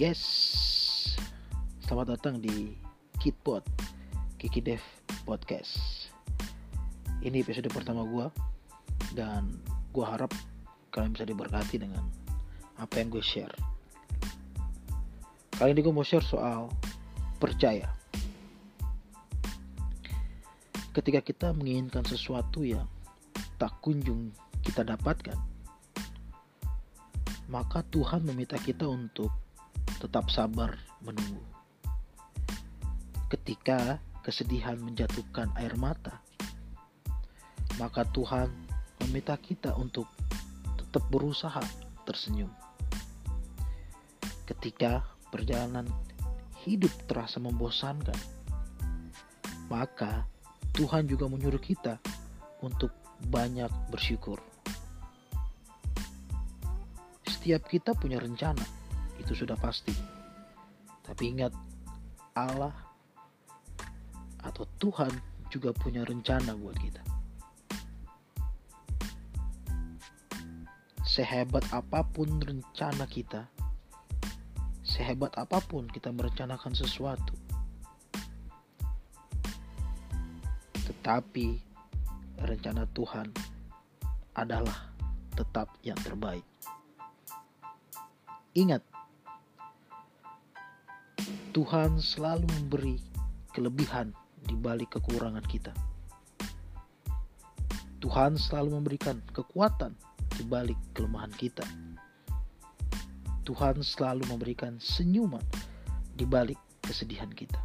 Yes, selamat datang di Kitpod, Kiki Dev Podcast. Ini episode pertama gue dan gue harap kalian bisa diberkati dengan apa yang gue share. Kali ini gue mau share soal percaya. Ketika kita menginginkan sesuatu yang tak kunjung kita dapatkan, maka Tuhan meminta kita untuk tetap sabar menunggu. Ketika kesedihan menjatuhkan air mata, maka Tuhan meminta kita untuk tetap berusaha tersenyum. Ketika perjalanan hidup terasa membosankan, maka Tuhan juga menyuruh kita untuk banyak bersyukur. Setiap kita punya rencana, itu sudah pasti. Tapi ingat, Allah atau Tuhan juga punya rencana buat kita. Sehebat apa pun rencana kita, sehebat apa pun kita merencanakan sesuatu, tetapi rencana Tuhan adalah tetap yang terbaik. Ingat, Tuhan selalu memberi kelebihan di balik kekurangan kita. Tuhan selalu memberikan kekuatan di balik kelemahan kita. Tuhan selalu memberikan senyuman di balik kesedihan kita.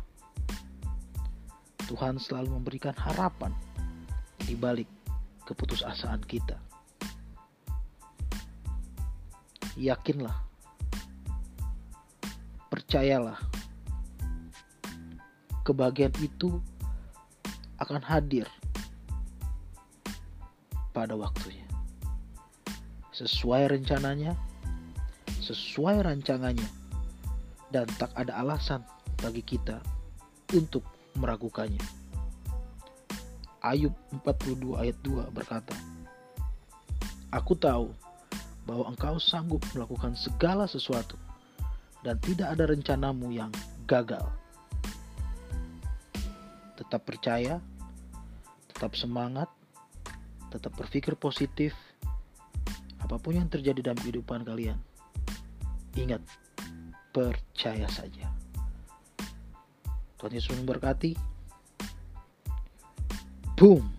Tuhan selalu memberikan harapan di balik keputusasaan kita. Yakinlah, percayalah kebahagiaan itu akan hadir pada waktunya. Sesuai rencananya, sesuai rancangannya, dan tak ada alasan bagi kita untuk meragukannya. Ayub 42 ayat 2 berkata, Aku tahu bahwa engkau sanggup melakukan segala sesuatu dan tidak ada rencanamu yang gagal tetap percaya, tetap semangat, tetap berpikir positif. Apa pun yang terjadi dalam kehidupan kalian, ingat, percaya saja. Tuhan Yesus memberkati. Boom.